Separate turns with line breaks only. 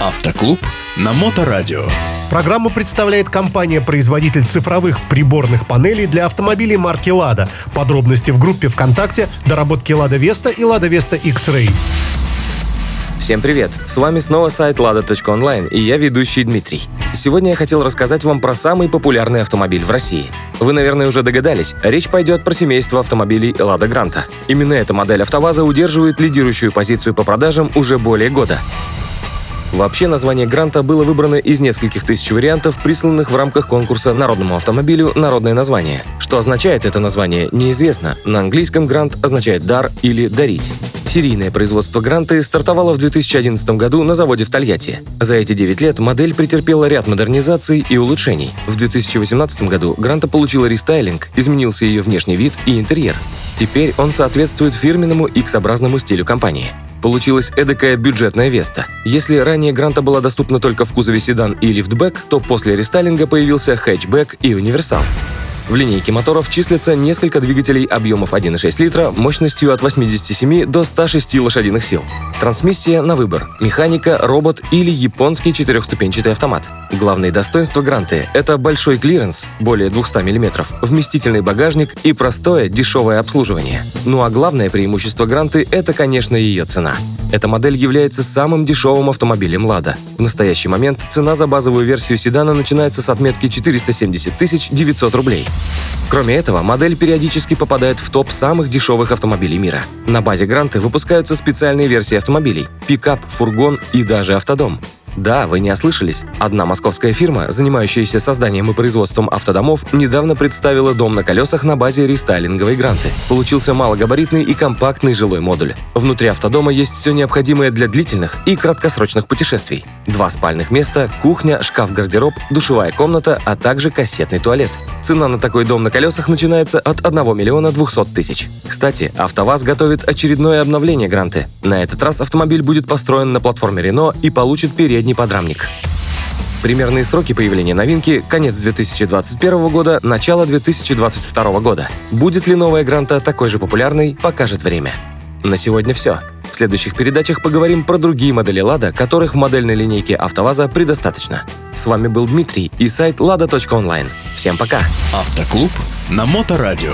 Автоклуб на Моторадио.
Программу представляет компания-производитель цифровых приборных панелей для автомобилей марки «Лада». Подробности в группе ВКонтакте «Доработки Лада Веста» и «Лада Веста X-Ray».
Всем привет! С вами снова сайт lada.online и я ведущий Дмитрий. Сегодня я хотел рассказать вам про самый популярный автомобиль в России. Вы, наверное, уже догадались, речь пойдет про семейство автомобилей Лада Гранта. Именно эта модель АвтоВАЗа удерживает лидирующую позицию по продажам уже более года. Вообще название гранта было выбрано из нескольких тысяч вариантов, присланных в рамках конкурса народному автомобилю «Народное название». Что означает это название, неизвестно. На английском грант означает «дар» или «дарить». Серийное производство Гранты стартовало в 2011 году на заводе в Тольятти. За эти 9 лет модель претерпела ряд модернизаций и улучшений. В 2018 году Гранта получила рестайлинг, изменился ее внешний вид и интерьер. Теперь он соответствует фирменному X-образному стилю компании. Получилась эдакая бюджетная Веста. Если ранее Гранта была доступна только в кузове седан и лифтбэк, то после рестайлинга появился хэтчбэк и универсал. В линейке моторов числятся несколько двигателей объемов 1,6 литра мощностью от 87 до 106 лошадиных сил. Трансмиссия на выбор – механика, робот или японский четырехступенчатый автомат. Главные достоинства Гранты – это большой клиренс, более 200 мм, вместительный багажник и простое, дешевое обслуживание. Ну а главное преимущество Гранты – это, конечно, ее цена. Эта модель является самым дешевым автомобилем «Лада». В настоящий момент цена за базовую версию седана начинается с отметки 470 900 рублей. Кроме этого, модель периодически попадает в топ самых дешевых автомобилей мира. На базе Гранты выпускаются специальные версии автомобилей – пикап, фургон и даже автодом. Да, вы не ослышались. Одна московская фирма, занимающаяся созданием и производством автодомов, недавно представила дом на колесах на базе рестайлинговой гранты. Получился малогабаритный и компактный жилой модуль. Внутри автодома есть все необходимое для длительных и краткосрочных путешествий. Два спальных места, кухня, шкаф-гардероб, душевая комната, а также кассетный туалет. Цена на такой дом на колесах начинается от 1 миллиона 200 тысяч. Кстати, АвтоВАЗ готовит очередное обновление гранты. На этот раз автомобиль будет построен на платформе Renault и получит передний подрамник. Примерные сроки появления новинки – конец 2021 года, начало 2022 года. Будет ли новая гранта такой же популярной, покажет время. На сегодня все. В следующих передачах поговорим про другие модели «Лада», которых в модельной линейке «АвтоВАЗа» предостаточно. С вами был Дмитрий и сайт lada.online. Всем пока!
Автоклуб на Моторадио.